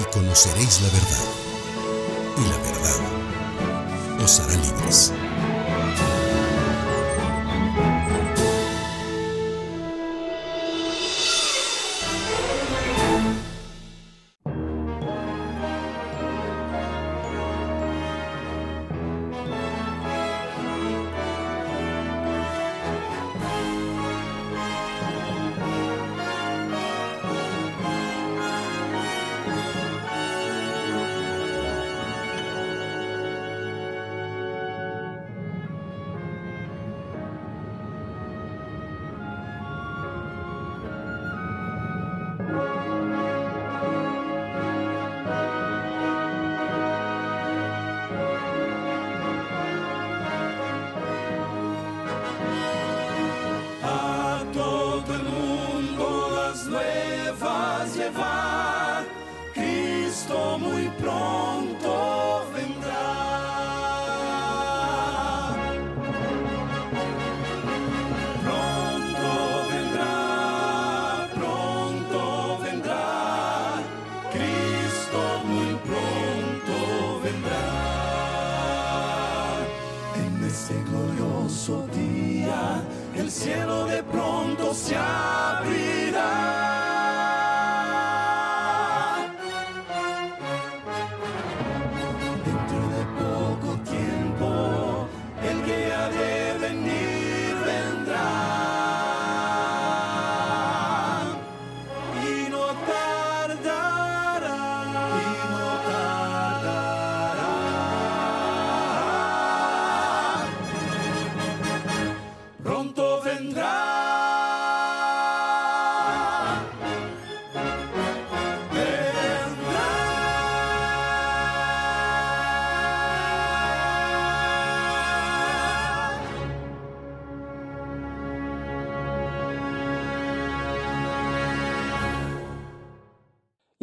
y conoceréis la verdad, y la verdad os hará libres.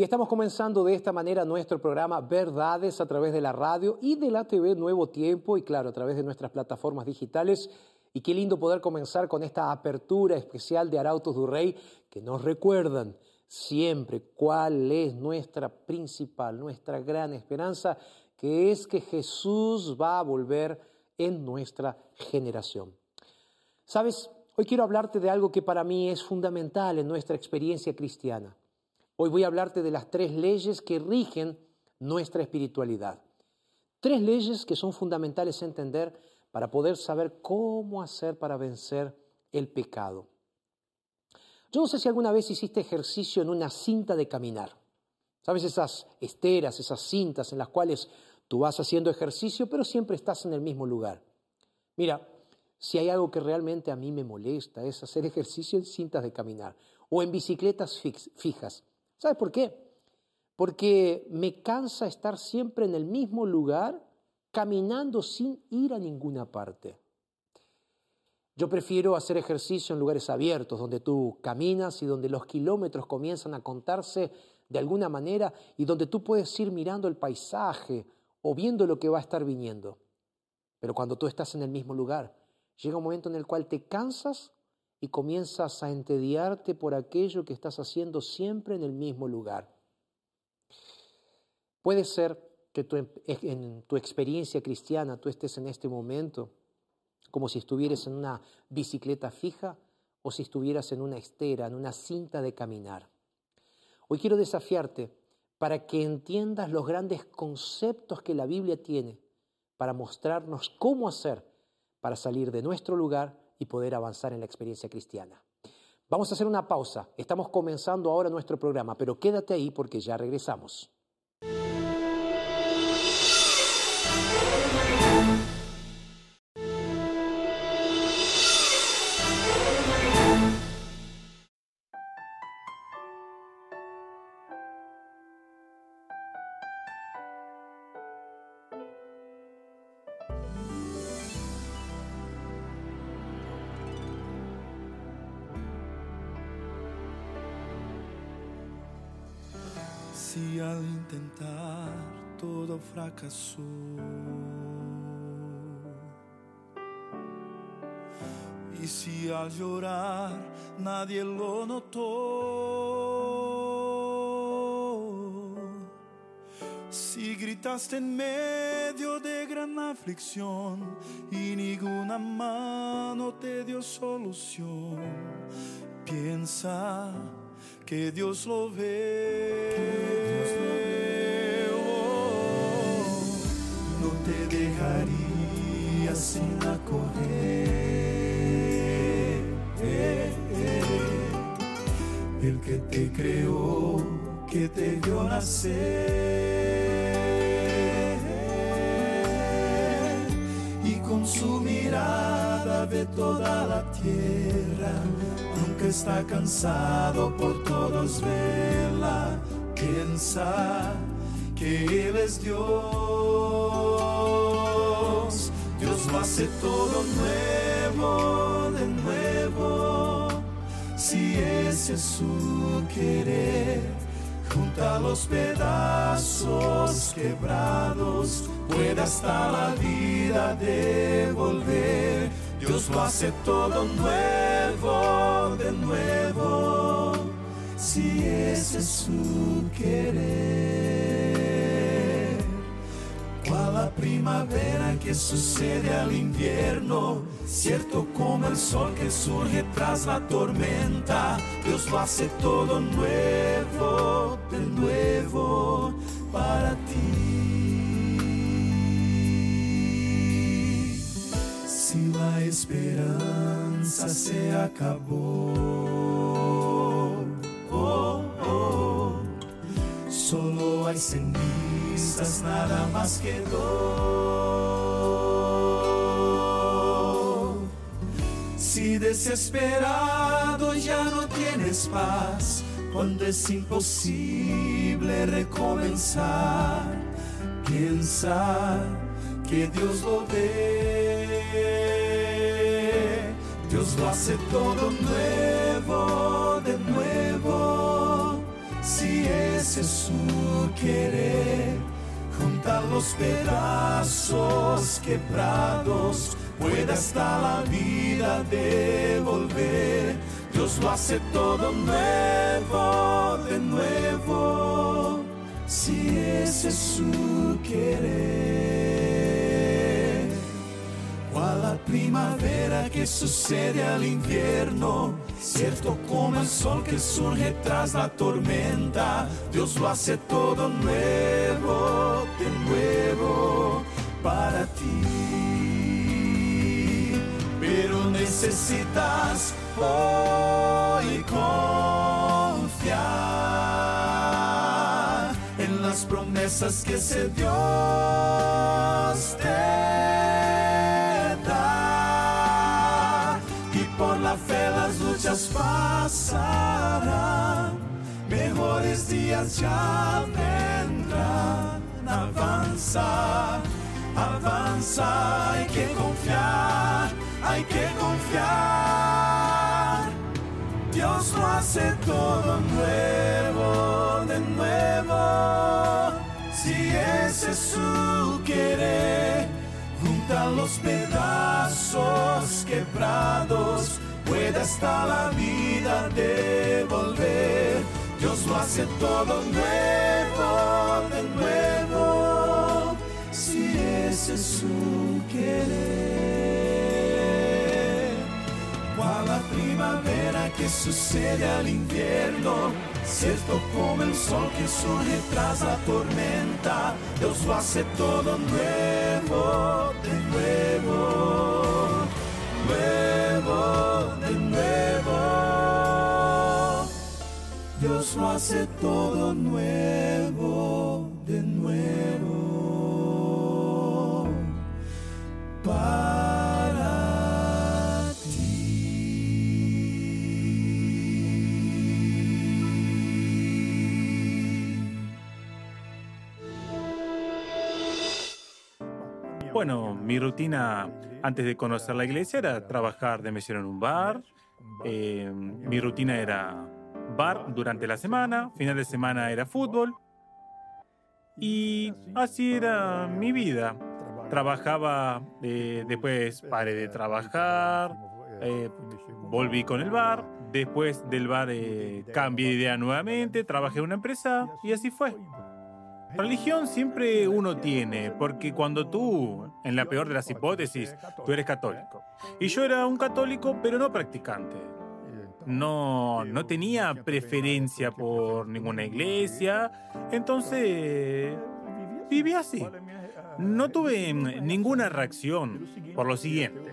Estamos comenzando de esta manera nuestro programa Verdades a través de la radio y de la TV Nuevo Tiempo y claro, a través de nuestras plataformas digitales. Y qué lindo poder comenzar con esta apertura especial de Arautos du Rey que nos recuerdan siempre cuál es nuestra principal, nuestra gran esperanza, que es que Jesús va a volver en nuestra generación. Sabes, hoy quiero hablarte de algo que para mí es fundamental en nuestra experiencia cristiana. Hoy voy a hablarte de las tres leyes que rigen nuestra espiritualidad. Tres leyes que son fundamentales entender para poder saber cómo hacer para vencer el pecado. Yo no sé si alguna vez hiciste ejercicio en una cinta de caminar. ¿Sabes esas esteras, esas cintas en las cuales tú vas haciendo ejercicio, pero siempre estás en el mismo lugar? Mira, si hay algo que realmente a mí me molesta es hacer ejercicio en cintas de caminar o en bicicletas fijas. ¿Sabes por qué? Porque me cansa estar siempre en el mismo lugar caminando sin ir a ninguna parte. Yo prefiero hacer ejercicio en lugares abiertos, donde tú caminas y donde los kilómetros comienzan a contarse de alguna manera y donde tú puedes ir mirando el paisaje o viendo lo que va a estar viniendo. Pero cuando tú estás en el mismo lugar, llega un momento en el cual te cansas y comienzas a entediarte por aquello que estás haciendo siempre en el mismo lugar. Puede ser que tú, en, en tu experiencia cristiana tú estés en este momento como si estuvieras en una bicicleta fija o si estuvieras en una estera, en una cinta de caminar. Hoy quiero desafiarte para que entiendas los grandes conceptos que la Biblia tiene para mostrarnos cómo hacer para salir de nuestro lugar y poder avanzar en la experiencia cristiana. Vamos a hacer una pausa. Estamos comenzando ahora nuestro programa, pero quédate ahí porque ya regresamos. Y si al llorar nadie lo notó, Si gritaste en medio de gran aflicción y ninguna mano te dio solución, piensa que Dios lo ve. Te dejaría sin correr. El que te creó, que te vio nacer y con su mirada ve toda la tierra, aunque está cansado por todos verla, piensa que Él es Dios. Dios lo hace todo nuevo, de nuevo, si ese es su querer. Junta los pedazos quebrados, puede hasta la vida devolver. Dios lo hace todo nuevo, de nuevo, si ese es su querer. La primavera que sucede al invierno, cierto como el sol que surge tras la tormenta, Dios lo hace todo nuevo, de nuevo para ti. Si la esperanza se acabó, hay cenizas, nada más quedó. Si desesperado ya no tienes paz, cuando es imposible recomenzar, piensa que Dios lo ve. Dios lo hace todo nuevo, si ese es su querer. Junta los pedazos quebrados, puede hasta la vida devolver. Dios lo hace todo nuevo, de nuevo, si ese es su querer. Cual la primavera que sucede al invierno, cierto como el sol que surge tras la tormenta, Dios lo hace todo nuevo, de nuevo, para ti. Pero necesitas hoy confiar en las promesas que ese Dios pasarán, mejores días ya vendrán. Avanza, avanza, hay que confiar, hay que confiar. Dios lo hace todo nuevo, de nuevo. Si ese es su querer, junta los pedazos quebrados, puede hasta la vida devolver. Dios lo hace todo nuevo, de nuevo. Si ese es su querer. Cual la primavera que sucede al invierno, cierto como el sol que surge tras la tormenta, Dios lo hace todo nuevo, de nuevo, nuevo, Dios lo hace todo nuevo, de nuevo. Para ti. Bueno, mi rutina antes de conocer la iglesia era trabajar de mesero en un bar. Eh, mi rutina era bar durante la semana, final de semana era fútbol. Y así era mi vida. Trabajaba, eh, después paré de trabajar, eh, volví con el bar, después del bar eh, cambié de idea nuevamente, trabajé en una empresa y así fue. Religión siempre uno tiene, porque cuando tú, en la peor de las hipótesis, tú eres católico. Y yo era un católico, pero no practicante. No, no tenía preferencia por ninguna iglesia, entonces vivía así. No tuve ninguna reacción por lo siguiente.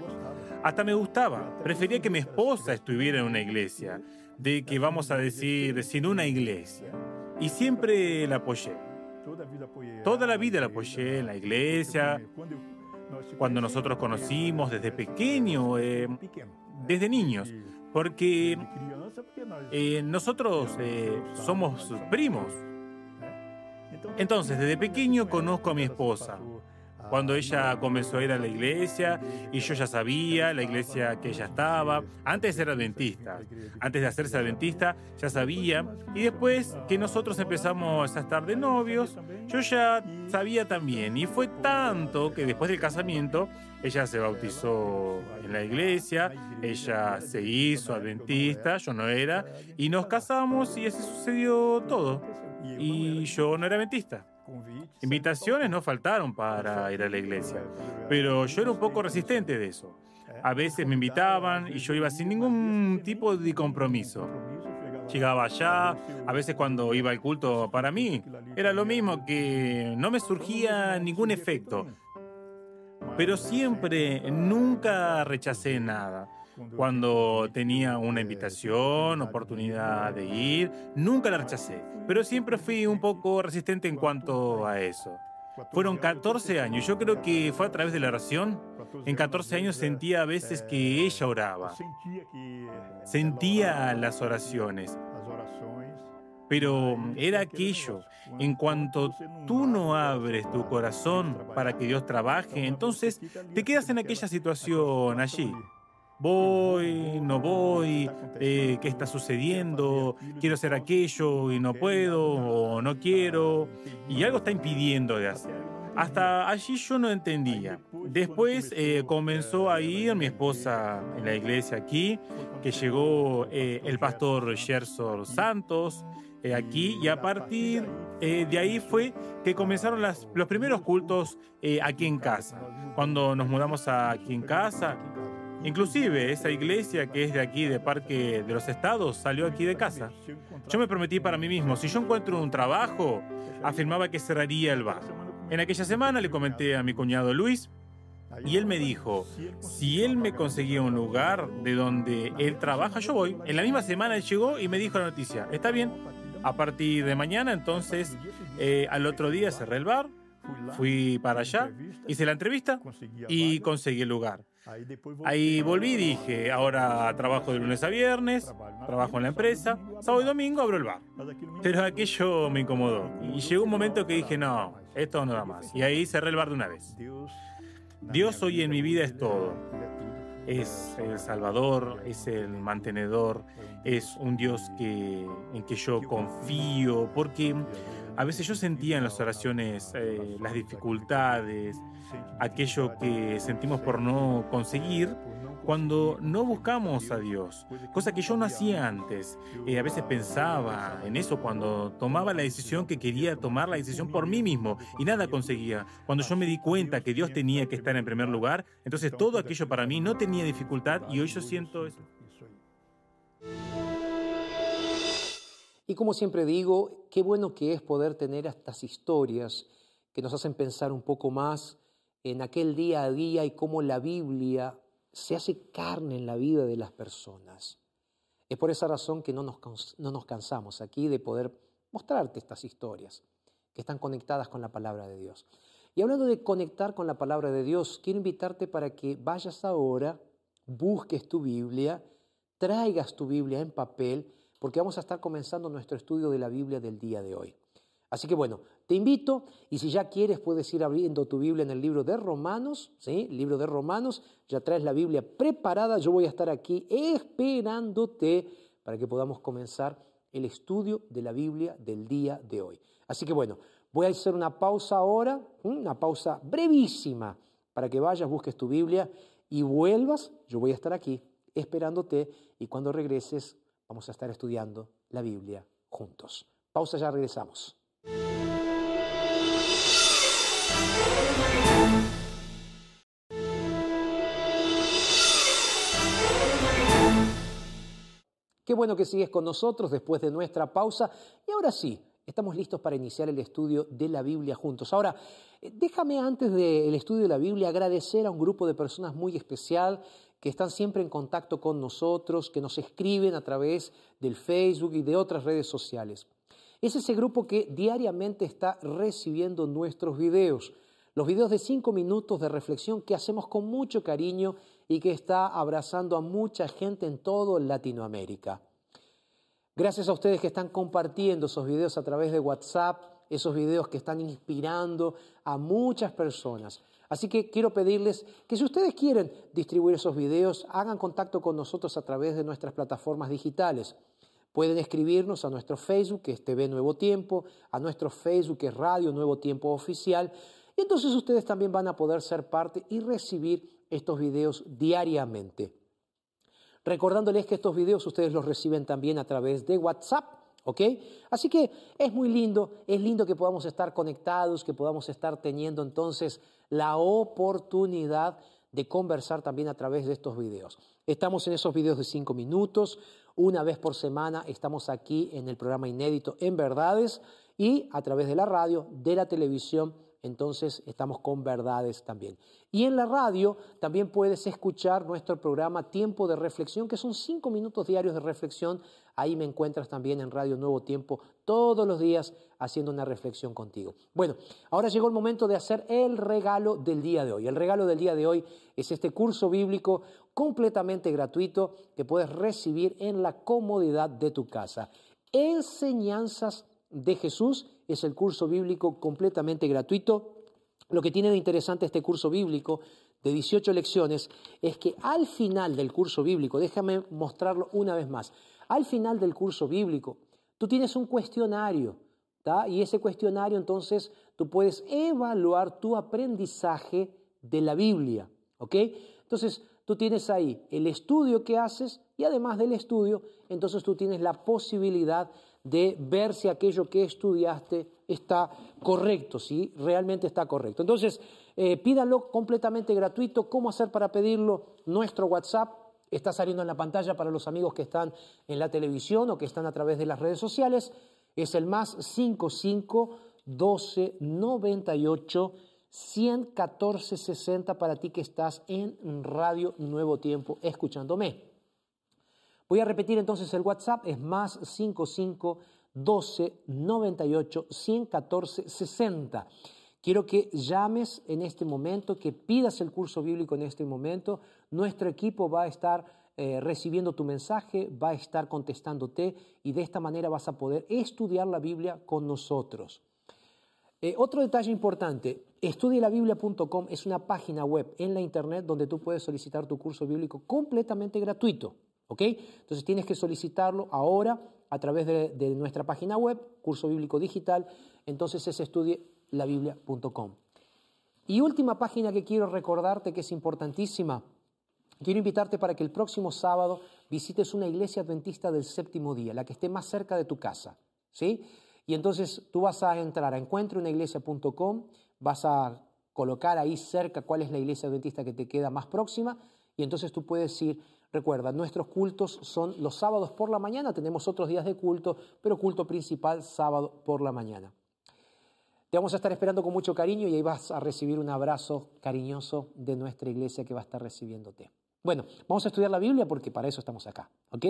Hasta me gustaba, prefería que mi esposa estuviera en una iglesia, de que vamos a decir, sin una iglesia. Y siempre la apoyé. Toda la vida la apoyé en la iglesia, cuando nosotros conocimos desde pequeño, eh, desde niños, porque eh, nosotros eh, somos primos. Entonces, desde pequeño conozco a mi esposa cuando ella comenzó a ir a la iglesia y yo ya sabía la iglesia que ella estaba. Antes era adventista. Antes de hacerse adventista ya sabía. Y después que nosotros empezamos a estar de novios, yo ya sabía también. Y fue tanto que después del casamiento ella se bautizó en la iglesia, ella se hizo adventista, yo no era, y nos casamos y así sucedió todo. Y yo no era adventista. Invitaciones no faltaron para ir a la iglesia, pero yo era un poco resistente de eso. A veces me invitaban y yo iba sin ningún tipo de compromiso. Llegaba allá, a veces cuando iba al culto para mí, era lo mismo que no me surgía ningún efecto. Pero siempre, nunca rechacé nada. Cuando tenía una invitación, oportunidad de ir, nunca la rechacé, pero siempre fui un poco resistente en cuanto a eso. Fueron 14 años, yo creo que fue a través de la oración. En 14 años sentía a veces que ella oraba, sentía las oraciones, pero era aquello, en cuanto tú no abres tu corazón para que Dios trabaje, entonces te quedas en aquella situación allí voy, no voy, eh, qué está sucediendo, quiero hacer aquello y no puedo o no quiero, y algo está impidiendo de hacer. Hasta allí yo no entendía. Después eh, comenzó a ir mi esposa en la iglesia aquí, que llegó eh, el pastor Gerson Santos aquí, y a partir de ahí fue que comenzaron las, los primeros cultos aquí en casa. Cuando nos mudamos aquí en casa, Inclusive esa iglesia que es de aquí, de Parque de los Estados, salió aquí de casa. Yo me prometí para mí mismo, si yo encuentro un trabajo, afirmaba que cerraría el bar. En aquella semana le comenté a mi cuñado Luis y él me dijo, si él me conseguía un lugar de donde él trabaja, yo voy. En la misma semana él llegó y me dijo la noticia, está bien, a partir de mañana entonces eh, al otro día cerré el bar, fui para allá, hice la entrevista y conseguí el lugar. Ahí volví y dije, ahora trabajo de lunes a viernes, trabajo en la empresa, sábado y domingo abro el bar. Pero aquello me incomodó. Y llegó un momento que dije, no, esto no da más. Y ahí cerré el bar de una vez. Dios hoy en mi vida es todo. Es el Salvador, es el mantenedor, es un Dios que, en que yo confío, porque a veces yo sentía en las oraciones eh, las dificultades, aquello que sentimos por no conseguir cuando no buscamos a Dios, cosa que yo no hacía antes. Eh, a veces pensaba en eso cuando tomaba la decisión que quería tomar la decisión por mí mismo y nada conseguía. Cuando yo me di cuenta que Dios tenía que estar en primer lugar, entonces todo aquello para mí no tenía dificultad y hoy yo siento eso. Y como siempre digo, qué bueno que es poder tener estas historias que nos hacen pensar un poco más en aquel día a día y cómo la Biblia se hace carne en la vida de las personas. Es por esa razón que no nos, no nos cansamos aquí de poder mostrarte estas historias que están conectadas con la palabra de Dios. Y hablando de conectar con la palabra de Dios, quiero invitarte para que vayas ahora, busques tu Biblia, traigas tu Biblia en papel porque vamos a estar comenzando nuestro estudio de la Biblia del día de hoy. Así que bueno, te invito y si ya quieres puedes ir abriendo tu Biblia en el libro de Romanos, ¿sí? libro de Romanos, ya traes la Biblia preparada, yo voy a estar aquí esperándote para que podamos comenzar el estudio de la Biblia del día de hoy. Así que bueno, voy a hacer una pausa ahora, una pausa brevísima para que vayas, busques tu Biblia y vuelvas, yo voy a estar aquí esperándote y cuando regreses vamos a estar estudiando la Biblia juntos. Pausa, ya regresamos. Qué bueno que sigues con nosotros después de nuestra pausa. Y ahora sí, estamos listos para iniciar el estudio de la Biblia juntos. Ahora, eh, déjame antes del estudio de la Biblia agradecer a un grupo de personas muy especial que están siempre en contacto con nosotros, que nos escriben a través del Facebook y de otras redes sociales. Es ese grupo que diariamente está recibiendo nuestros videos, los videos de cinco minutos de reflexión que hacemos con mucho cariño y que está abrazando a mucha gente en todo Latinoamérica. Gracias a ustedes que están compartiendo esos videos a través de WhatsApp, esos videos que están inspirando a muchas personas. Así que quiero pedirles que si ustedes quieren distribuir esos videos, hagan contacto con nosotros a través de nuestras plataformas digitales. Pueden escribirnos a nuestro Facebook, que es TV Nuevo Tiempo, a nuestro Facebook, que es Radio Nuevo Tiempo Oficial, y entonces ustedes también van a poder ser parte y recibir estos videos diariamente. Recordándoles que estos videos ustedes los reciben también a través de WhatsApp, ¿ok? Así que es muy lindo, es lindo que podamos estar conectados, que podamos estar teniendo entonces la oportunidad de conversar también a través de estos videos. Estamos en esos videos de cinco minutos, una vez por semana estamos aquí en el programa inédito En Verdades y a través de la radio, de la televisión entonces estamos con verdades también. Y en la radio también puedes escuchar nuestro programa Tiempo de Reflexión, que son cinco minutos diarios de reflexión. Ahí me encuentras también en Radio Nuevo Tiempo todos los días haciendo una reflexión contigo. Bueno, ahora llegó el momento de hacer el regalo del día de hoy. El regalo del día de hoy es este curso bíblico completamente gratuito que puedes recibir en la comodidad de tu casa. Enseñanzas de Jesús es el curso bíblico completamente gratuito. Lo que tiene de interesante este curso bíblico de 18 lecciones es que al final del curso bíblico, déjame mostrarlo una vez más, al final del curso bíblico tú tienes un cuestionario, y ese cuestionario entonces tú puedes evaluar tu aprendizaje de la Biblia, ¿ok? Entonces tú tienes ahí el estudio que haces y además del estudio, entonces tú tienes la posibilidad de ver si aquello que estudiaste está correcto, si realmente está correcto. Entonces, eh, pídalo completamente gratuito. ¿Cómo hacer para pedirlo? Nuestro WhatsApp está saliendo en la pantalla para los amigos que están en la televisión o que están a través de las redes sociales. Es el más 55 12 98 114 60 para ti que estás en Radio Nuevo Tiempo escuchándome. Voy a repetir entonces el WhatsApp, es más 55 12 98 114 60. Quiero que llames en este momento, que pidas el curso bíblico en este momento. Nuestro equipo va a estar eh, recibiendo tu mensaje, va a estar contestándote y de esta manera vas a poder estudiar la Biblia con nosotros. Eh, otro detalle importante, estudielabiblia.com es una página web en la internet donde tú puedes solicitar tu curso bíblico completamente gratuito. Entonces tienes que solicitarlo ahora a través de, nuestra página web, curso bíblico digital, entonces es estudielabiblia.com. Y última página que quiero recordarte que es importantísima. Quiero invitarte para que el próximo sábado visites una iglesia adventista del séptimo día, la que esté más cerca de tu casa. ¿sí? Y entonces tú vas a entrar a encuentrounaiglesias.com, vas a colocar ahí cerca cuál es la iglesia adventista que te queda más próxima y entonces tú puedes ir Recuerda, nuestros cultos son los sábados por la mañana, tenemos otros días de culto, pero culto principal sábado por la mañana. Te vamos a estar esperando con mucho cariño y ahí vas a recibir un abrazo cariñoso de nuestra iglesia que va a estar recibiéndote. Bueno, vamos a estudiar la Biblia porque para eso estamos acá, ¿ok?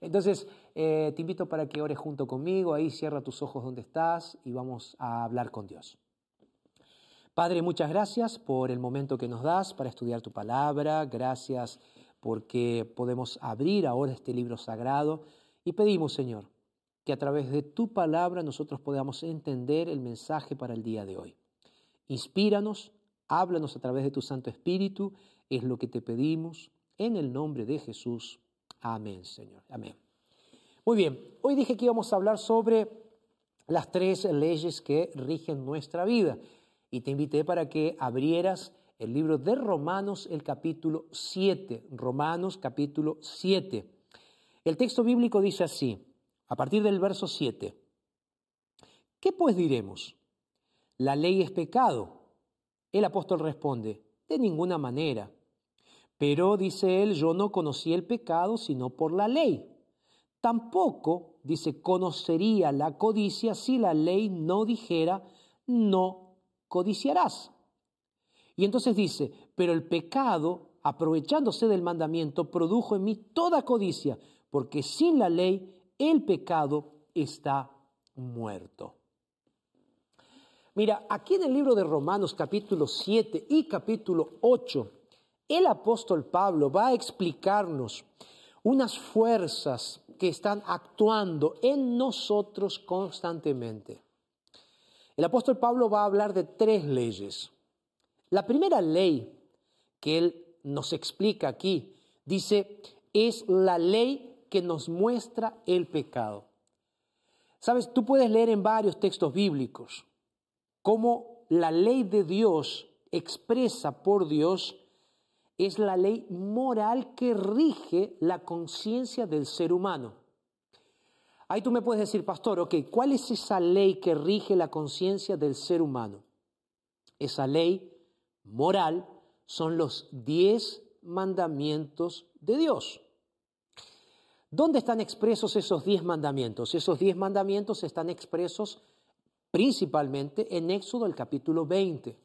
Entonces, eh, te invito para que ores junto conmigo, ahí cierra tus ojos donde estás y vamos a hablar con Dios. Padre, muchas gracias por el momento que nos das para estudiar tu palabra, gracias porque podemos abrir ahora este libro sagrado y pedimos, Señor, que a través de tu palabra nosotros podamos entender el mensaje para el día de hoy. Inspíranos, háblanos a través de tu Santo Espíritu, es lo que te pedimos, en el nombre de Jesús. Amén, Señor. Amén. Muy bien, hoy dije que íbamos a hablar sobre las tres leyes que rigen nuestra vida y te invité para que abrieras el libro de Romanos, el capítulo 7. Romanos, capítulo 7. El texto bíblico dice así, a partir del verso 7. ¿Qué pues diremos? ¿La ley es pecado? El apóstol responde, de ninguna manera. Pero, dice él, yo no conocí el pecado sino por la ley. Tampoco, dice, conocería la codicia si la ley no dijera, no codiciarás. Y entonces dice, pero el pecado, aprovechándose del mandamiento, produjo en mí toda codicia, porque sin la ley el pecado está muerto. Mira, aquí en el libro de Romanos capítulo 7 y capítulo 8, el apóstol Pablo va a explicarnos unas fuerzas que están actuando en nosotros constantemente. El apóstol Pablo va a hablar de tres leyes. La primera ley que él nos explica aquí, dice, es la ley que nos muestra el pecado. Sabes, tú puedes leer en varios textos bíblicos cómo la ley de Dios expresa por Dios es la ley moral que rige la conciencia del ser humano. Ahí tú me puedes decir, pastor, ok, ¿cuál es esa ley que rige la conciencia del ser humano? Esa ley moral son los diez mandamientos de Dios. ¿Dónde están expresos esos diez mandamientos? Esos diez mandamientos están expresos principalmente en Éxodo el capítulo 20,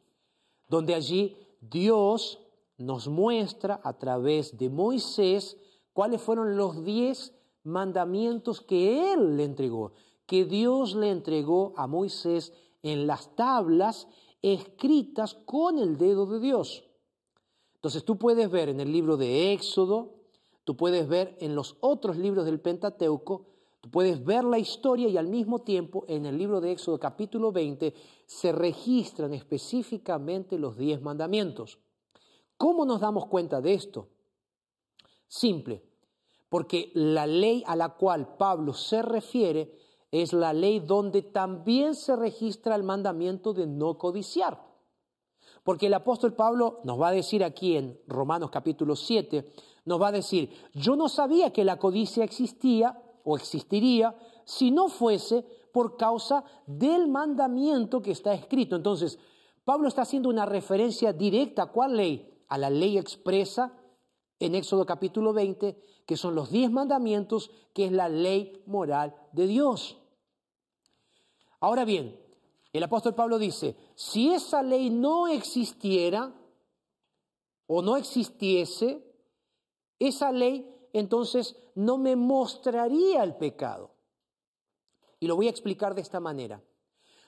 donde allí Dios nos muestra a través de Moisés cuáles fueron los diez mandamientos que él le entregó, que Dios le entregó a Moisés en las tablas escritas con el dedo de Dios. Entonces tú puedes ver en el libro de Éxodo, tú puedes ver en los otros libros del Pentateuco, tú puedes ver la historia y al mismo tiempo en el libro de Éxodo capítulo 20 se registran específicamente los diez mandamientos. ¿Cómo nos damos cuenta de esto? Simple, porque la ley a la cual Pablo se refiere es la ley donde también se registra el mandamiento de no codiciar. Porque el apóstol Pablo nos va a decir aquí en Romanos capítulo 7, nos va a decir, yo no sabía que la codicia existía o existiría si no fuese por causa del mandamiento que está escrito. Entonces, Pablo está haciendo una referencia directa a cuál ley? A la ley expresa en Éxodo capítulo 20, que son los diez mandamientos, que es la ley moral de Dios. Ahora bien, el apóstol Pablo dice, si esa ley no existiera o no existiese, esa ley entonces no me mostraría el pecado. Y lo voy a explicar de esta manera.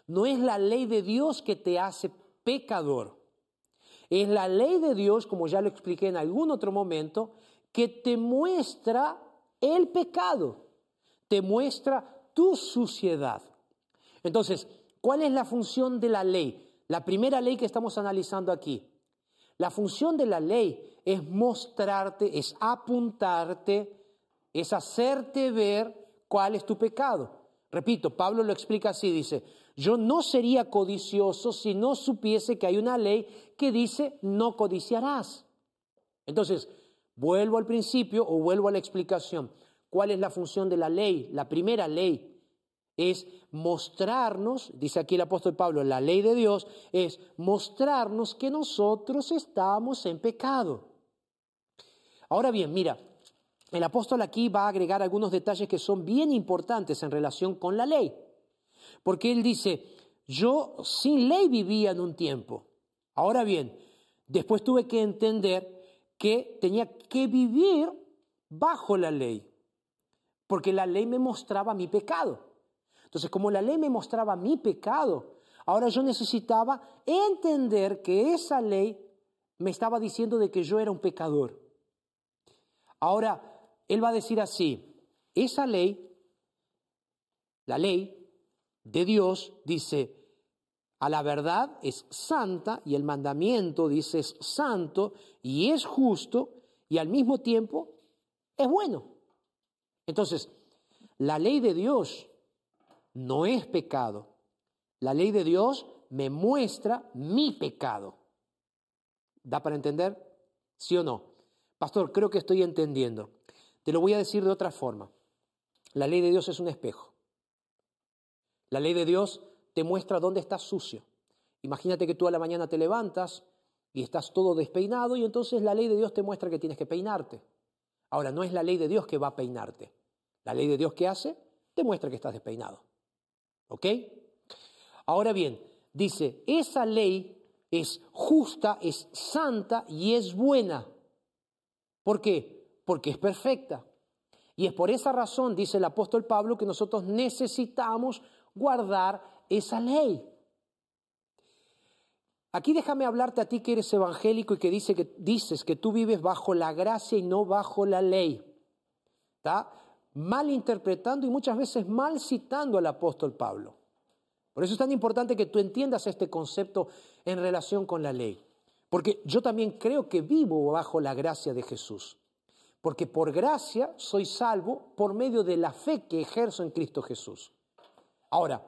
No es la ley de Dios que te hace pecador. Es la ley de Dios, como ya lo expliqué en algún otro momento, que te muestra el pecado, te muestra tu suciedad. Entonces, ¿cuál es la función de la ley? La primera ley que estamos analizando aquí. La función de la ley es mostrarte, es apuntarte, es hacerte ver cuál es tu pecado. Repito, Pablo lo explica así, dice, yo no sería codicioso si no supiese que hay una ley que dice no codiciarás. Entonces, vuelvo al principio o vuelvo a la explicación. ¿Cuál es la función de la ley? La primera ley es mostrarnos, dice aquí el apóstol Pablo, la ley de Dios es mostrarnos que nosotros estamos en pecado. Ahora bien, mira, el apóstol aquí va a agregar algunos detalles que son bien importantes en relación con la ley, porque él dice, yo sin ley vivía en un tiempo. Ahora bien, después tuve que entender que tenía que vivir bajo la ley, porque la ley me mostraba mi pecado. Entonces, como la ley me mostraba mi pecado, ahora yo necesitaba entender que esa ley me estaba diciendo de que yo era un pecador. Ahora, él va a decir así, esa ley, la ley de Dios, dice, a la verdad es santa y el mandamiento dice es santo y es justo y al mismo tiempo es bueno. Entonces, la ley de Dios no es pecado. La ley de Dios me muestra mi pecado. ¿Da para entender? ¿Sí o no? Pastor, creo que estoy entendiendo. Te lo voy a decir de otra forma. La ley de Dios es un espejo. La ley de Dios te muestra dónde estás sucio Imagínate que tú a la mañana te levantas y estás todo despeinado y entonces la ley de Dios te muestra que tienes que peinarte. Ahora, no es la ley de Dios que va a peinarte. La ley de Dios que hace te muestra que estás despeinado. ¿Ok? Ahora bien, dice, esa ley es justa, es santa y es buena. ¿Por qué? Porque es perfecta. Y es por esa razón, dice el apóstol Pablo, que nosotros necesitamos guardar esa ley. Aquí déjame hablarte a ti que eres evangélico y que, dice que dices que tú vives bajo la gracia y no bajo la ley. ¿Está? Mal interpretando y muchas veces mal citando al apóstol Pablo. Por eso es tan importante que tú entiendas este concepto en relación con la ley. Porque yo también creo que vivo bajo la gracia de Jesús. Porque por gracia soy salvo por medio de la fe que ejerzo en Cristo Jesús. Ahora,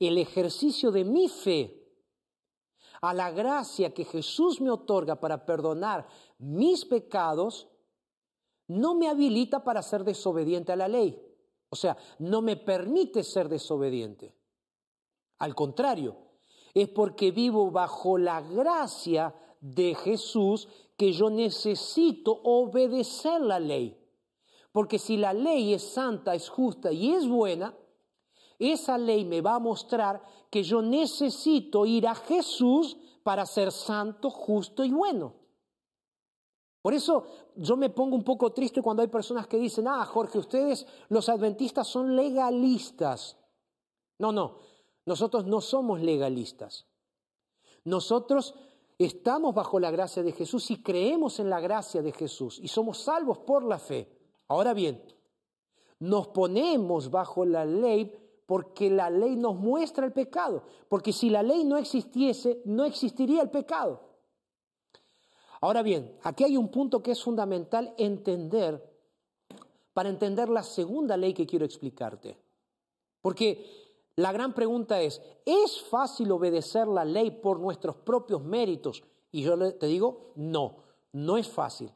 el ejercicio de mi fe a la gracia que Jesús me otorga para perdonar mis pecados, no me habilita para ser desobediente a la ley. O sea, no me permite ser desobediente. Al contrario, es porque vivo bajo la gracia de Jesús que yo necesito obedecer la ley. Porque si la ley es santa, es justa y es buena, esa ley me va a mostrar que yo necesito ir a Jesús para ser santo, justo y bueno. Por eso yo me pongo un poco triste cuando hay personas que dicen, ah, Jorge, ustedes los adventistas son legalistas. No, no, nosotros no somos legalistas. Nosotros estamos bajo la gracia de Jesús y creemos en la gracia de Jesús y somos salvos por la fe. Ahora bien, nos ponemos bajo la ley porque la ley nos muestra el pecado, porque si la ley no existiese, no existiría el pecado. Ahora bien, aquí hay un punto que es fundamental entender para entender la segunda ley que quiero explicarte. Porque la gran pregunta es, ¿es fácil obedecer la ley por nuestros propios méritos? Y yo te digo, no, no es fácil.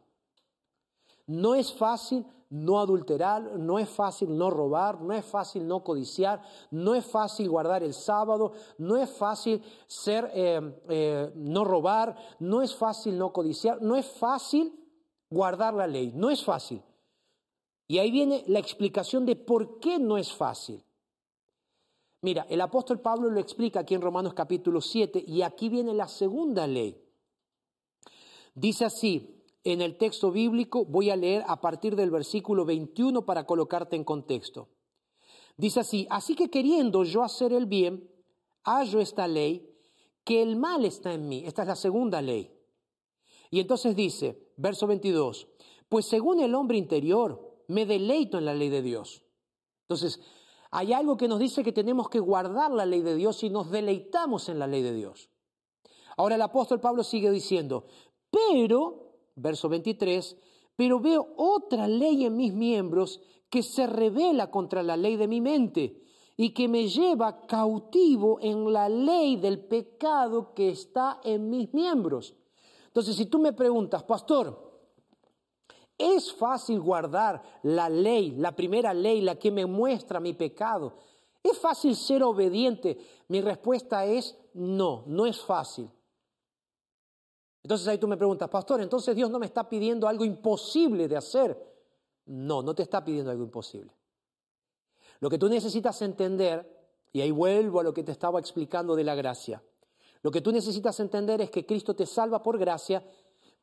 No es fácil no adulterar, no es fácil no robar, no es fácil no codiciar, no es fácil guardar el sábado, no es fácil ser eh, eh, no robar, no es fácil no codiciar, no es fácil guardar la ley, no es fácil. Y ahí viene la explicación de por qué no es fácil. Mira, el apóstol Pablo lo explica aquí en Romanos capítulo 7 y aquí viene la segunda ley. Dice así, en el texto bíblico, voy a leer a partir del versículo 21 para colocarte en contexto. Dice así, así que queriendo yo hacer el bien, hallo esta ley, que el mal está en mí. Esta es la segunda ley. Y entonces dice, verso 22, pues según el hombre interior, me deleito en la ley de Dios. Entonces, hay algo que nos dice que tenemos que guardar la ley de Dios y nos deleitamos en la ley de Dios. Ahora el apóstol Pablo sigue diciendo, pero verso 23, pero veo otra ley en mis miembros que se revela contra la ley de mi mente y que me lleva cautivo en la ley del pecado que está en mis miembros. Entonces, si tú me preguntas, pastor, ¿es fácil guardar la ley, la primera ley, la que me muestra mi pecado? ¿Es fácil ser obediente? Mi respuesta es no, no es fácil. Entonces ahí tú me preguntas, pastor, entonces Dios no me está pidiendo algo imposible de hacer. No, no te está pidiendo algo imposible. Lo que tú necesitas entender, y ahí vuelvo a lo que te estaba explicando de la gracia, lo que tú necesitas entender es que Cristo te salva por gracia,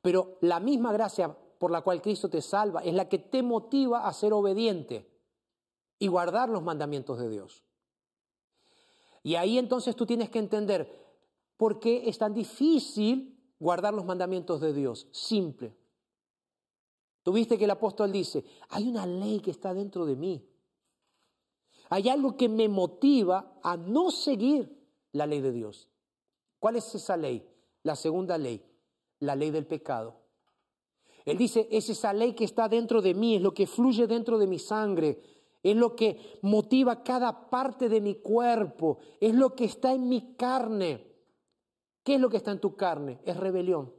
pero la misma gracia por la cual Cristo te salva es la que te motiva a ser obediente y guardar los mandamientos de Dios. Y ahí entonces tú tienes que entender por qué es tan difícil guardar los mandamientos de Dios. Simple. Tuviste que el apóstol dice, hay una ley que está dentro de mí. Hay algo que me motiva a no seguir la ley de Dios. ¿Cuál es esa ley? La segunda ley, la ley del pecado. Él dice, es esa ley que está dentro de mí, es lo que fluye dentro de mi sangre, es lo que motiva cada parte de mi cuerpo, es lo que está en mi carne. ¿Qué es lo que está en tu carne? Es rebelión.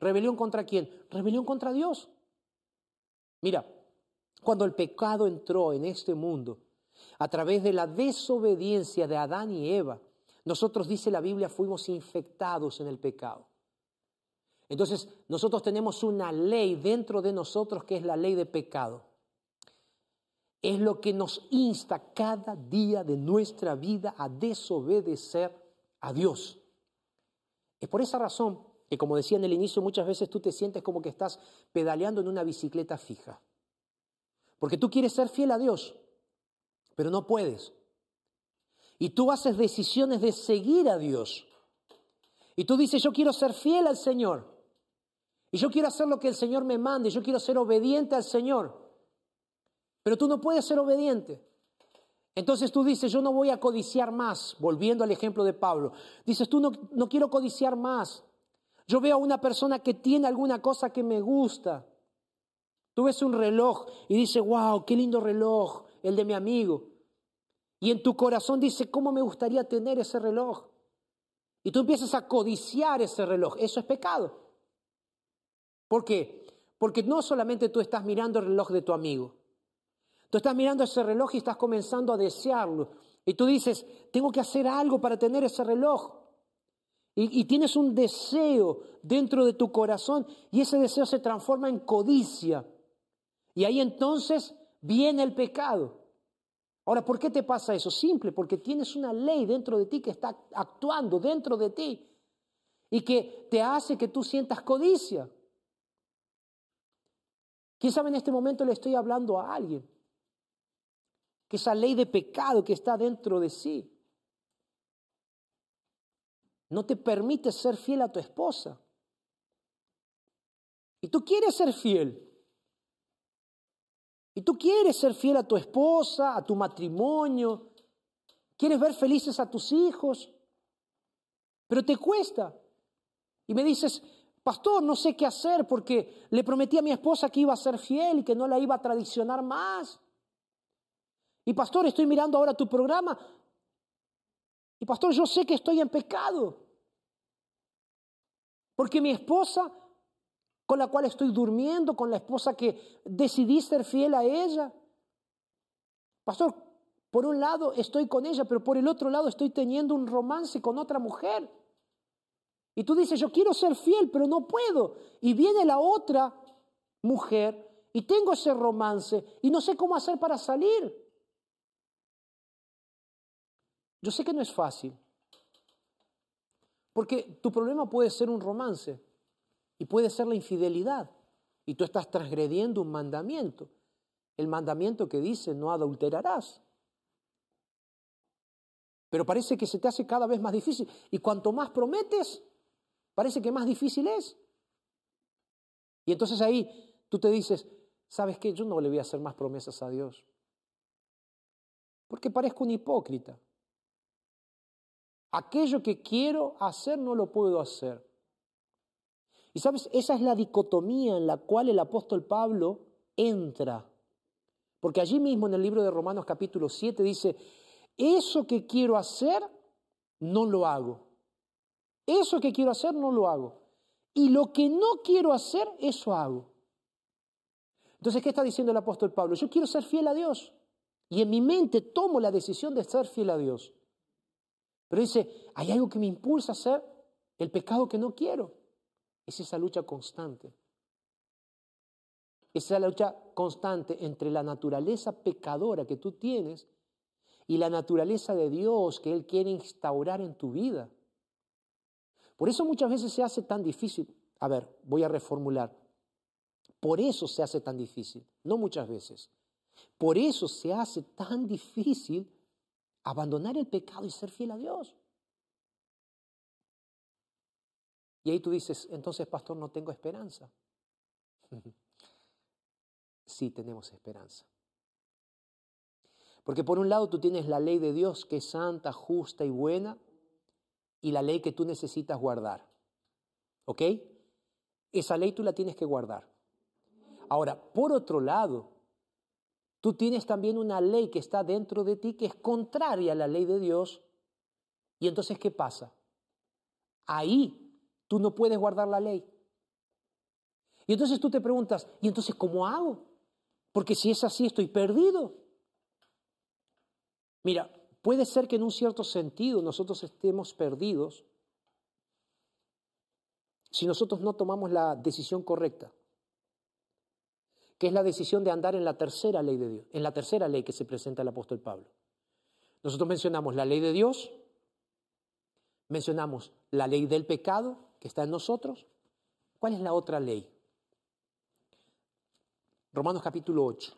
¿Rebelión contra quién? Rebelión contra Dios. Mira, cuando el pecado entró en este mundo, a través de la desobediencia de Adán y Eva, nosotros, dice la Biblia, fuimos infectados en el pecado. Entonces, nosotros tenemos una ley dentro de nosotros que es la ley de pecado. Es lo que nos insta cada día de nuestra vida a desobedecer a Dios. Es por esa razón que, como decía en el inicio, muchas veces tú te sientes como que estás pedaleando en una bicicleta fija. Porque tú quieres ser fiel a Dios, pero no puedes. Y tú haces decisiones de seguir a Dios. Y tú dices, yo quiero ser fiel al Señor. Y yo quiero hacer lo que el Señor me mande. Yo quiero ser obediente al Señor. Pero tú no puedes ser obediente. Entonces tú dices, yo no voy a codiciar más, volviendo al ejemplo de Pablo. Dices, tú no, no quiero codiciar más. Yo veo a una persona que tiene alguna cosa que me gusta. Tú ves un reloj y dices, wow, qué lindo reloj, el de mi amigo. Y en tu corazón dice, ¿cómo me gustaría tener ese reloj? Y tú empiezas a codiciar ese reloj. Eso es pecado. ¿Por qué? Porque no solamente tú estás mirando el reloj de tu amigo. Tú estás mirando ese reloj y estás comenzando a desearlo. Y tú dices, tengo que hacer algo para tener ese reloj. Y, tienes un deseo dentro de tu corazón y ese deseo se transforma en codicia. Y ahí entonces viene el pecado. Ahora, ¿por qué te pasa eso? Simple, porque tienes una ley dentro de ti que está actuando dentro de ti y que te hace que tú sientas codicia. ¿Quién sabe en este momento le estoy hablando a alguien? Que esa ley de pecado que está dentro de sí no te permite ser fiel a tu esposa. Y tú quieres ser fiel. Y tú quieres ser fiel a tu esposa, a tu matrimonio, quieres ver felices a tus hijos, pero te cuesta. Y me dices, pastor, no sé qué hacer porque le prometí a mi esposa que iba a ser fiel y que no la iba a tradicionar más. Y pastor, estoy mirando ahora tu programa. Y pastor, yo sé que estoy en pecado. Porque mi esposa con la cual estoy durmiendo, con la esposa que decidí ser fiel a ella. Pastor, por un lado estoy con ella, pero por el otro lado estoy teniendo un romance con otra mujer. Y tú dices, yo quiero ser fiel, pero no puedo. Y viene la otra mujer y tengo ese romance y no sé cómo hacer para salir. Yo sé que no es fácil, porque tu problema puede ser un romance, y puede ser la infidelidad. Y tú estás transgrediendo un mandamiento. El mandamiento que dice no adulterarás. Pero parece que se te hace cada vez más difícil. Y cuanto más prometes, parece que más difícil es. Y entonces ahí tú te dices, ¿sabes qué? Yo no le voy a hacer más promesas a Dios. Porque parezco un hipócrita. Aquello que quiero hacer no lo puedo hacer. Y sabes, esa es la dicotomía en la cual el apóstol Pablo entra. Porque allí mismo en el libro de Romanos capítulo 7 dice, eso que quiero hacer, no lo hago. Eso que quiero hacer, no lo hago. Y lo que no quiero hacer, eso hago. Entonces, ¿qué está diciendo el apóstol Pablo? Yo quiero ser fiel a Dios. Y en mi mente tomo la decisión de ser fiel a Dios. Pero dice, hay algo que me impulsa a hacer el pecado que no quiero. Es esa lucha constante. Esa lucha constante entre la naturaleza pecadora que tú tienes y la naturaleza de Dios que Él quiere instaurar en tu vida. Por eso muchas veces se hace tan difícil. A ver, voy a reformular. Por eso se hace tan difícil, no muchas veces. Por eso se hace tan difícil abandonar el pecado y ser fiel a Dios. Y ahí tú dices, entonces, pastor, no tengo esperanza. sí tenemos esperanza. Porque por un lado tú tienes la ley de Dios que es santa, justa y buena, y la ley que tú necesitas guardar. ¿Ok? Esa ley tú la tienes que guardar. Ahora, por otro lado, tú tienes también una ley que está dentro de ti que es contraria a la ley de Dios. Y entonces, ¿qué pasa? Ahí Tú no puedes guardar la ley. Y entonces tú te preguntas, ¿y entonces cómo hago? Porque si es así estoy perdido. Mira, puede ser que en un cierto sentido nosotros estemos perdidos si nosotros no tomamos la decisión correcta, que es la decisión de andar en la tercera ley de Dios, en la tercera ley que se presenta el apóstol Pablo. Nosotros mencionamos la ley de Dios, mencionamos la ley del pecado que está en nosotros. ¿Cuál es la otra ley? Romanos capítulo 8.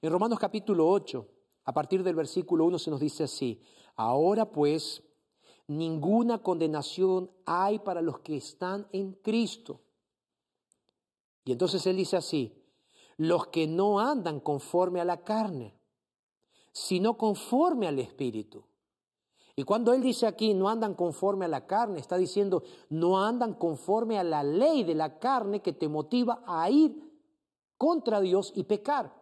En Romanos capítulo 8, a partir del versículo 1 se nos dice así, ahora pues ninguna condenación hay para los que están en Cristo. Y entonces él dice así, los que no andan conforme a la carne, sino conforme al Espíritu. Y cuando él dice aquí, no andan conforme a la carne, está diciendo, no andan conforme a la ley de la carne que te motiva a ir contra Dios y pecar.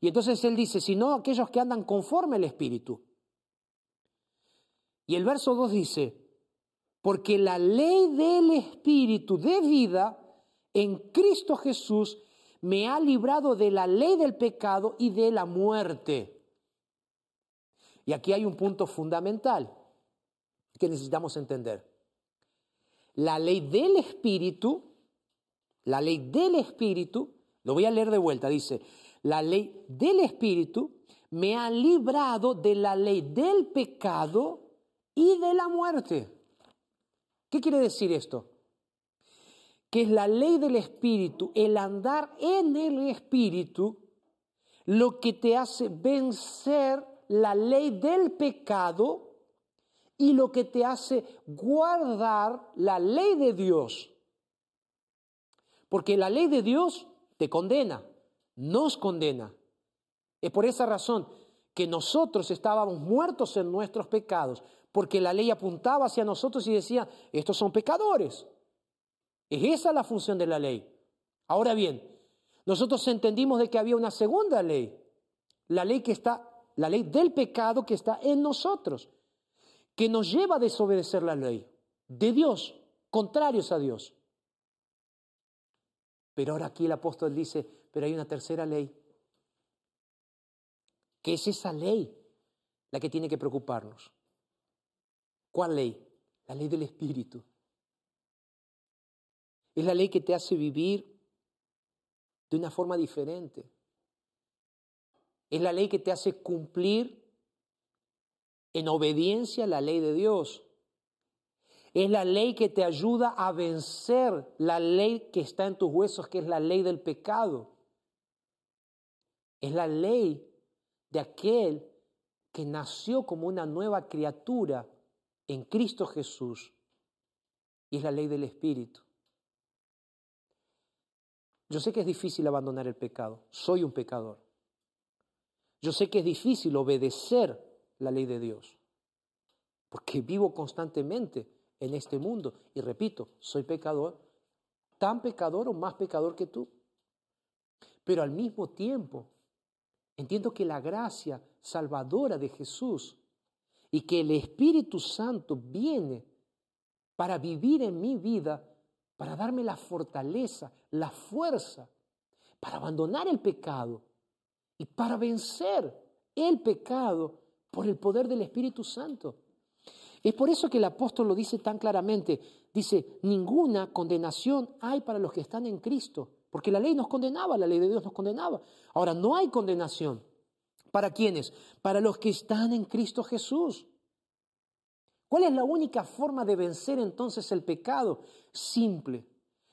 Y entonces él dice, sino aquellos que andan conforme al Espíritu. Y el verso 2 dice, porque la ley del Espíritu de vida en Cristo Jesús me ha librado de la ley del pecado y de la muerte. Y aquí hay un punto fundamental que necesitamos entender. La ley del Espíritu, la ley del Espíritu, lo voy a leer de vuelta, dice, la ley del Espíritu me ha librado de la ley del pecado y de la muerte. ¿Qué quiere decir esto? Que es la ley del Espíritu, el andar en el Espíritu, lo que te hace vencer la ley del pecado y lo que te hace guardar la ley de Dios. Porque la ley de Dios te condena, nos condena. Es por esa razón que nosotros estábamos muertos en nuestros pecados, porque la ley apuntaba hacia nosotros y decía, estos son pecadores. Es esa la función de la ley. Ahora bien, nosotros entendimos de que había una segunda ley, la ley que está, la ley del pecado que está en nosotros, que nos lleva a desobedecer la ley de Dios, contrarios a Dios. Pero ahora aquí el apóstol dice, pero hay una tercera ley, que es esa ley la que tiene que preocuparnos. ¿Cuál ley? La ley del Espíritu. Es la ley que te hace vivir de una forma diferente. Es la ley que te hace cumplir en obediencia a la ley de Dios. Es la ley que te ayuda a vencer la ley que está en tus huesos, que es la ley del pecado. Es la ley de aquel que nació como una nueva criatura en Cristo Jesús y es la ley del Espíritu. Yo sé que es difícil abandonar el pecado, soy un pecador. Yo sé que es difícil obedecer la ley de Dios, porque vivo constantemente en este mundo y repito, soy pecador, tan pecador o más pecador que tú. Pero al mismo tiempo, entiendo que la gracia salvadora de Jesús y que el Espíritu Santo viene para vivir en mi vida, para darme la fortaleza, la fuerza, para abandonar el pecado y para vencer el pecado por el poder del Espíritu Santo. Es por eso que el apóstol lo dice tan claramente. Dice, ninguna condenación hay para los que están en Cristo, porque la ley nos condenaba, la ley de Dios nos condenaba. Ahora, no hay condenación. ¿Para quiénes? Para los que están en Cristo Jesús. ¿Cuál es la única forma de vencer entonces el pecado? Simple.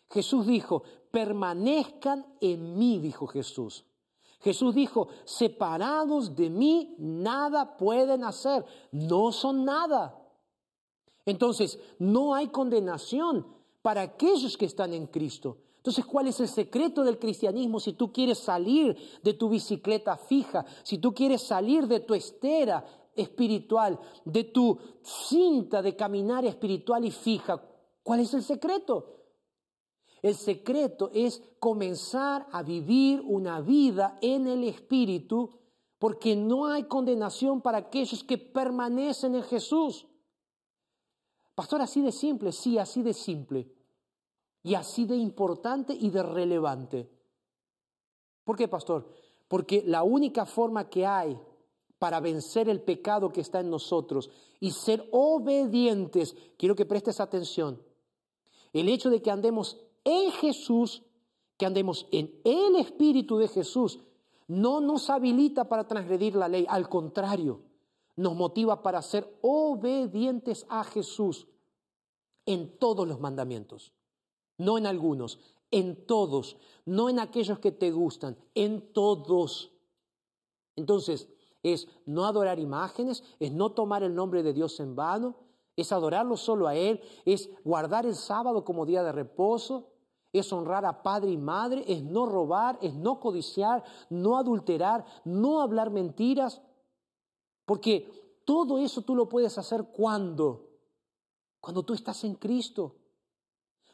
Jesús dijo, permanezcan en mí, dijo Jesús. Jesús dijo, separados de mí, nada pueden hacer, no son nada. Entonces, no hay condenación para aquellos que están en Cristo. Entonces, ¿cuál es el secreto del cristianismo si tú quieres salir de tu bicicleta fija, si tú quieres salir de tu estera espiritual, de tu cinta de caminar espiritual y fija? ¿Cuál es el secreto? El secreto es comenzar a vivir una vida en el Espíritu, porque no hay condenación para aquellos que permanecen en Jesús. Pastor, así de simple, sí, así de simple y así de importante y de relevante. ¿Por qué, pastor? Porque la única forma que hay para vencer el pecado que está en nosotros y ser obedientes. Quiero que prestes atención. El hecho de que andemos en Jesús, que andemos en el Espíritu de Jesús, no nos habilita para transgredir la ley, al contrario, nos motiva para ser obedientes a Jesús en todos los mandamientos, no en algunos, en todos, no en aquellos que te gustan, en todos. Entonces, es no adorar imágenes, es no tomar el nombre de Dios en vano, es adorarlo solo a Él, es guardar el sábado como día de reposo, es honrar a padre y madre, es no robar, es no codiciar, no adulterar, no hablar mentiras, porque todo eso tú lo puedes hacer cuando, cuando tú estás en Cristo.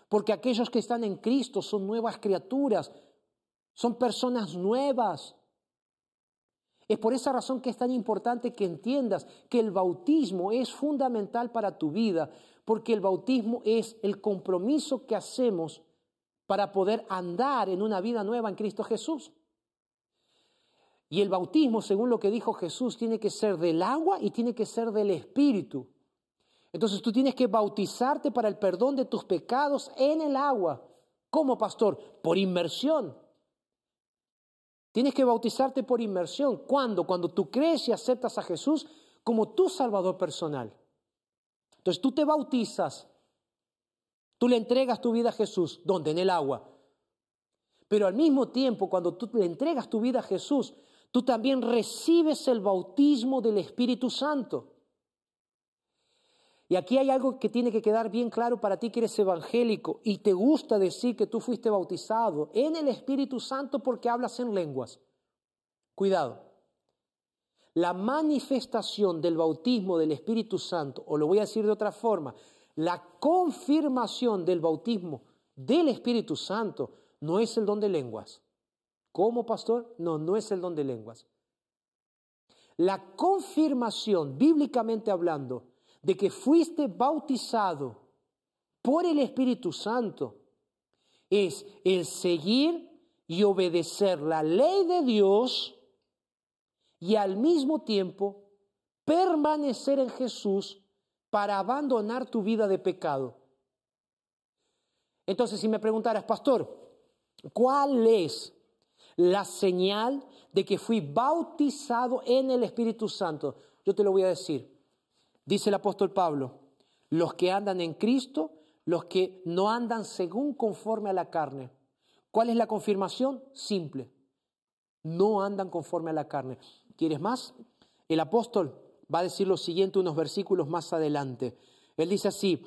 Porque aquellos que están en Cristo son nuevas criaturas, son personas nuevas. Es por esa razón que es tan importante que entiendas que el bautismo es fundamental para tu vida, porque el bautismo es el compromiso que hacemos para poder andar en una vida nueva en Cristo Jesús. Y el bautismo, según lo que dijo Jesús, tiene que ser del agua y tiene que ser del Espíritu. Entonces tú tienes que bautizarte para el perdón de tus pecados en el agua. ¿Cómo, pastor? Por inmersión. Tienes que bautizarte por inmersión. ¿Cuándo? Cuando tú crees y aceptas a Jesús como tu Salvador personal. Entonces tú te bautizas, tú le entregas tu vida a Jesús, ¿dónde? En el agua. Pero al mismo tiempo, cuando tú le entregas tu vida a Jesús, tú también recibes el bautismo del Espíritu Santo. Y aquí hay algo que tiene que quedar bien claro para ti que eres evangélico y te gusta decir que tú fuiste bautizado en el Espíritu Santo porque hablas en lenguas. Cuidado. La manifestación del bautismo del Espíritu Santo, o lo voy a decir de otra forma, la confirmación del bautismo del Espíritu Santo no es el don de lenguas. ¿Cómo, pastor? No, no es el don de lenguas. La confirmación, bíblicamente hablando, de que fuiste bautizado por el Espíritu Santo es el seguir y obedecer la ley de Dios y al mismo tiempo permanecer en Jesús para abandonar tu vida de pecado. Entonces, si me preguntaras, pastor, ¿cuál es la señal de que fui bautizado en el Espíritu Santo? Yo te lo voy a decir. Dice el apóstol Pablo, los que andan en Cristo, los que no andan según conforme a la carne. ¿Cuál es la confirmación? Simple. No andan conforme a la carne. ¿Quieres más? El apóstol va a decir lo siguiente unos versículos más adelante. Él dice así,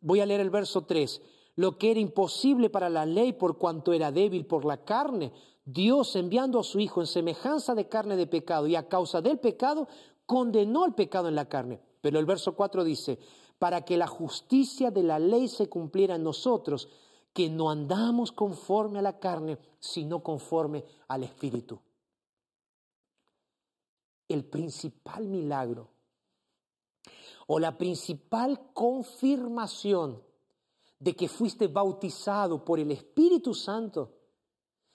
voy a leer el verso 3, lo que era imposible para la ley por cuanto era débil por la carne, Dios enviando a su Hijo en semejanza de carne de pecado y a causa del pecado, condenó el pecado en la carne pero el verso 4 dice, para que la justicia de la ley se cumpliera en nosotros, que no andamos conforme a la carne, sino conforme al Espíritu. El principal milagro o la principal confirmación de que fuiste bautizado por el Espíritu Santo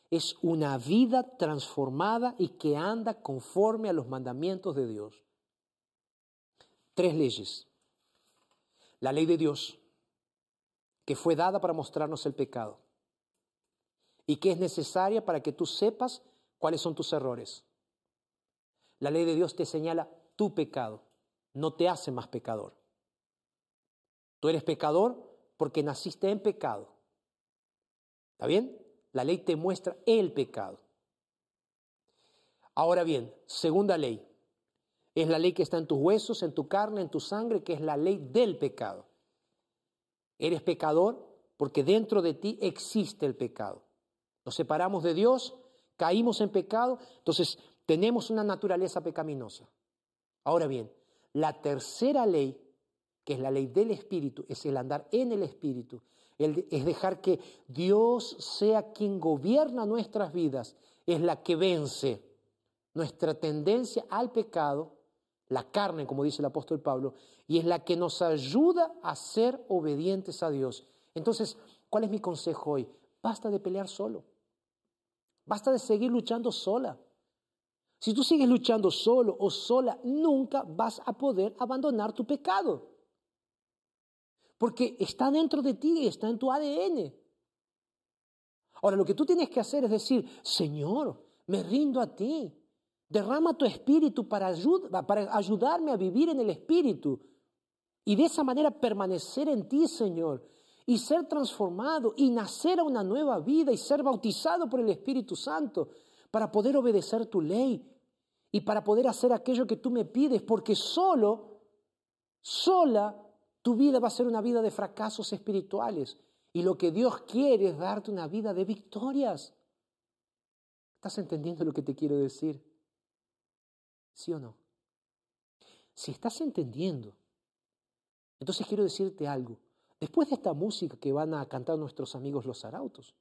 es una vida transformada y que anda conforme a los mandamientos de Dios tres leyes. La ley de Dios, que fue dada para mostrarnos el pecado y que es necesaria para que tú sepas cuáles son tus errores. La ley de Dios te señala tu pecado, no te hace más pecador. Tú eres pecador porque naciste en pecado. ¿Está bien? La ley te muestra el pecado. Ahora bien, segunda ley, es la ley que está en tus huesos, en tu carne, en tu sangre, que es la ley del pecado. Eres pecador porque dentro de ti existe el pecado. Nos separamos de Dios, caímos en pecado, entonces tenemos una naturaleza pecaminosa. Ahora bien, la tercera ley, que es la ley del Espíritu, es el andar en el Espíritu, es dejar que Dios sea quien gobierna nuestras vidas, es la que vence nuestra tendencia al pecado la carne, como dice el apóstol Pablo, y es la que nos ayuda a ser obedientes a Dios. Entonces, ¿cuál es mi consejo hoy? Basta de pelear solo. Basta de seguir luchando sola. Si tú sigues luchando solo o sola, nunca vas a poder abandonar tu pecado. Porque está dentro de ti y está en tu ADN. Ahora, lo que tú tienes que hacer es decir, Señor, me rindo a ti. Derrama tu espíritu para, para ayudarme a vivir en el espíritu. Y de esa manera permanecer en ti, Señor. Y ser transformado y nacer a una nueva vida y ser bautizado por el Espíritu Santo para poder obedecer tu ley y para poder hacer aquello que tú me pides, porque solo, sola, tu vida va a ser una vida de fracasos espirituales. Y lo que Dios quiere es darte una vida de victorias. ¿Estás entendiendo lo que te quiero decir? ¿Sí o no? Si estás entendiendo, entonces quiero decirte algo. Después de esta música que van a cantar nuestros amigos los arautos,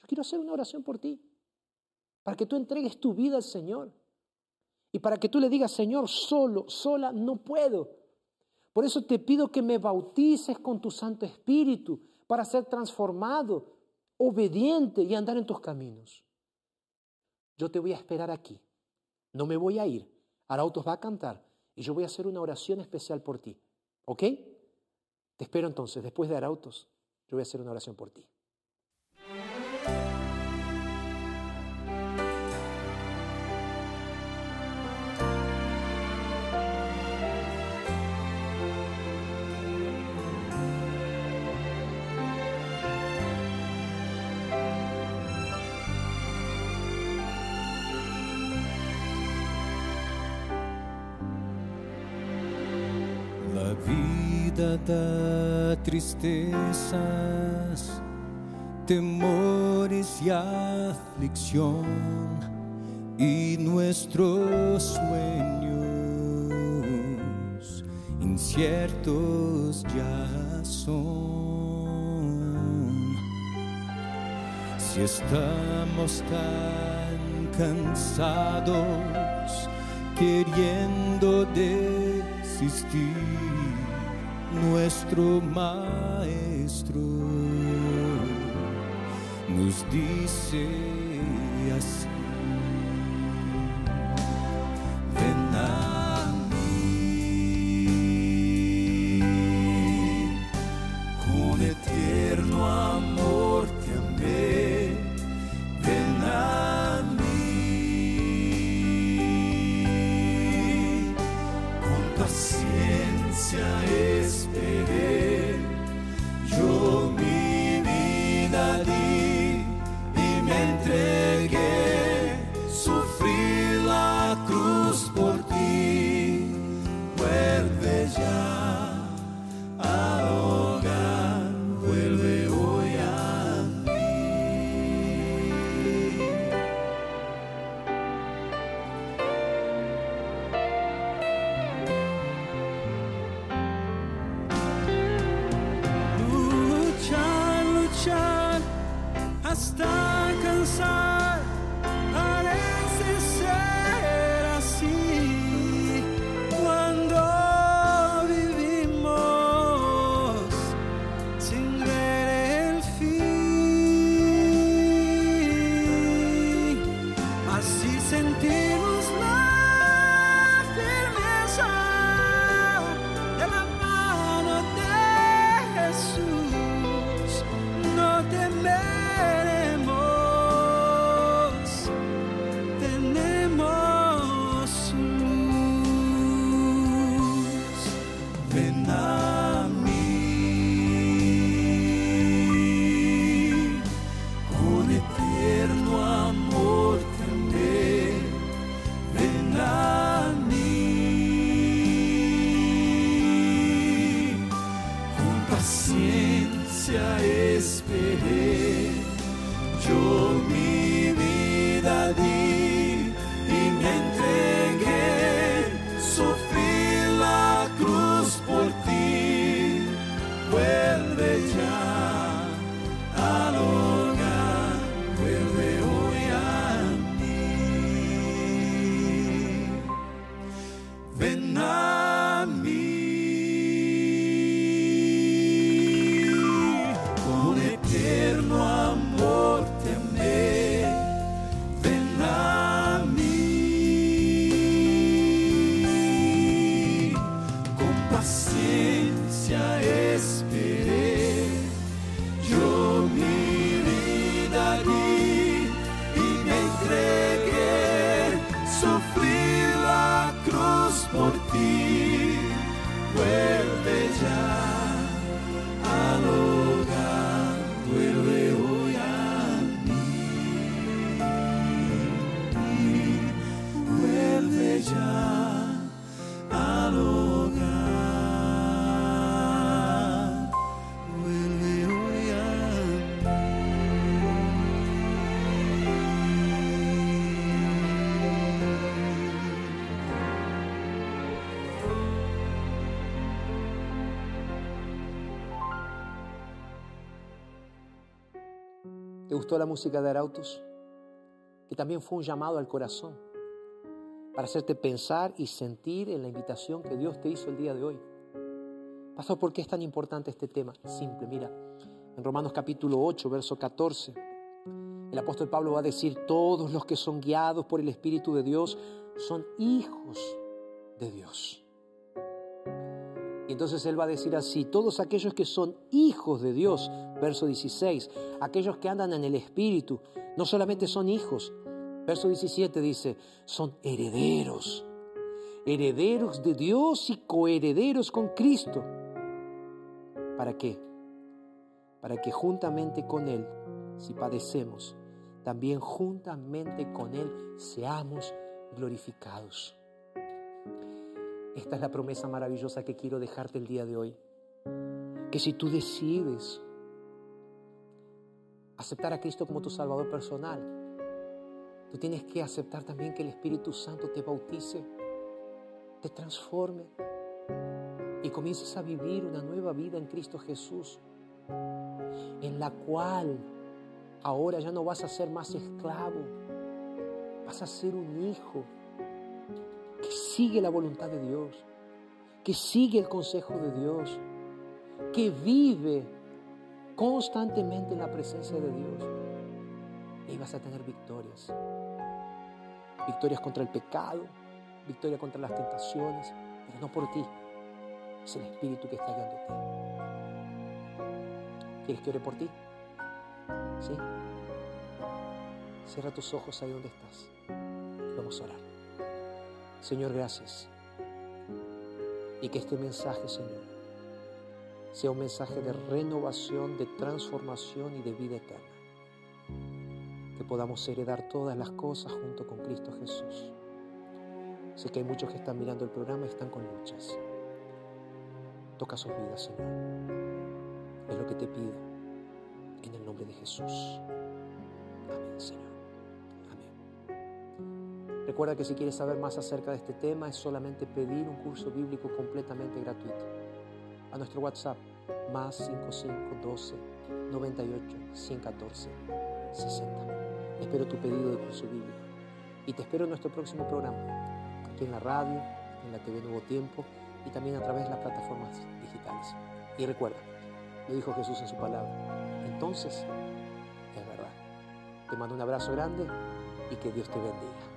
yo quiero hacer una oración por ti, para que tú entregues tu vida al Señor y para que tú le digas, Señor, solo, sola, no puedo. Por eso te pido que me bautices con tu Santo Espíritu para ser transformado, obediente y andar en tus caminos. Yo te voy a esperar aquí. No me voy a ir. Arautos va a cantar y yo voy a hacer una oración especial por ti. ¿Ok? Te espero entonces, después de Arautos, yo voy a hacer una oración por ti. Tristezas, temores y aflicción y nuestros sueños inciertos ya son. Si estamos tan cansados queriendo desistir, nuestro Maestro nos dice así. Gustó la música de Arautos? Que también fue un llamado al corazón para hacerte pensar y sentir en la invitación que Dios te hizo el día de hoy. Pastor, ¿por qué es tan importante este tema? Simple, mira, en Romanos capítulo 8, verso 14, el apóstol Pablo va a decir, todos los que son guiados por el Espíritu de Dios son hijos de Dios. Y entonces él va a decir así, todos aquellos que son hijos de Dios, verso 16, aquellos que andan en el Espíritu, no solamente son hijos, verso 17 dice, son herederos, herederos de Dios y coherederos con Cristo. ¿Para qué? Para que juntamente con Él, si padecemos, también juntamente con Él seamos glorificados. Esta es la promesa maravillosa que quiero dejarte el día de hoy. Que si tú decides aceptar a Cristo como tu Salvador personal, tú tienes que aceptar también que el Espíritu Santo te bautice, te transforme y comiences a vivir una nueva vida en Cristo Jesús, en la cual ahora ya no vas a ser más esclavo, vas a ser un hijo que sigue la voluntad de Dios, que sigue el consejo de Dios, que vive constantemente en la presencia de Dios. Y vas a tener victorias. Victorias contra el pecado, victoria contra las tentaciones, pero no por ti. Es el Espíritu que está guiándote. ¿Quieres que ore por ti? ¿Sí? Cierra tus ojos ahí donde estás. Vamos a orar. Señor, gracias. Y que este mensaje, Señor, sea un mensaje de renovación, de transformación y de vida eterna. Que podamos heredar todas las cosas junto con Cristo Jesús. Sé que hay muchos que están mirando el programa y están con luchas. Toca sus vidas, Señor. Es lo que te pido en el nombre de Jesús. Amén, Señor. Recuerda que si quieres saber más acerca de este tema es solamente pedir un curso bíblico completamente gratuito. A nuestro WhatsApp más 5512 98 114 60. Espero tu pedido de curso bíblico y te espero en nuestro próximo programa, aquí en la radio, en la TV Nuevo Tiempo y también a través de las plataformas digitales. Y recuerda, lo dijo Jesús en su palabra, entonces es verdad. Te mando un abrazo grande y que Dios te bendiga.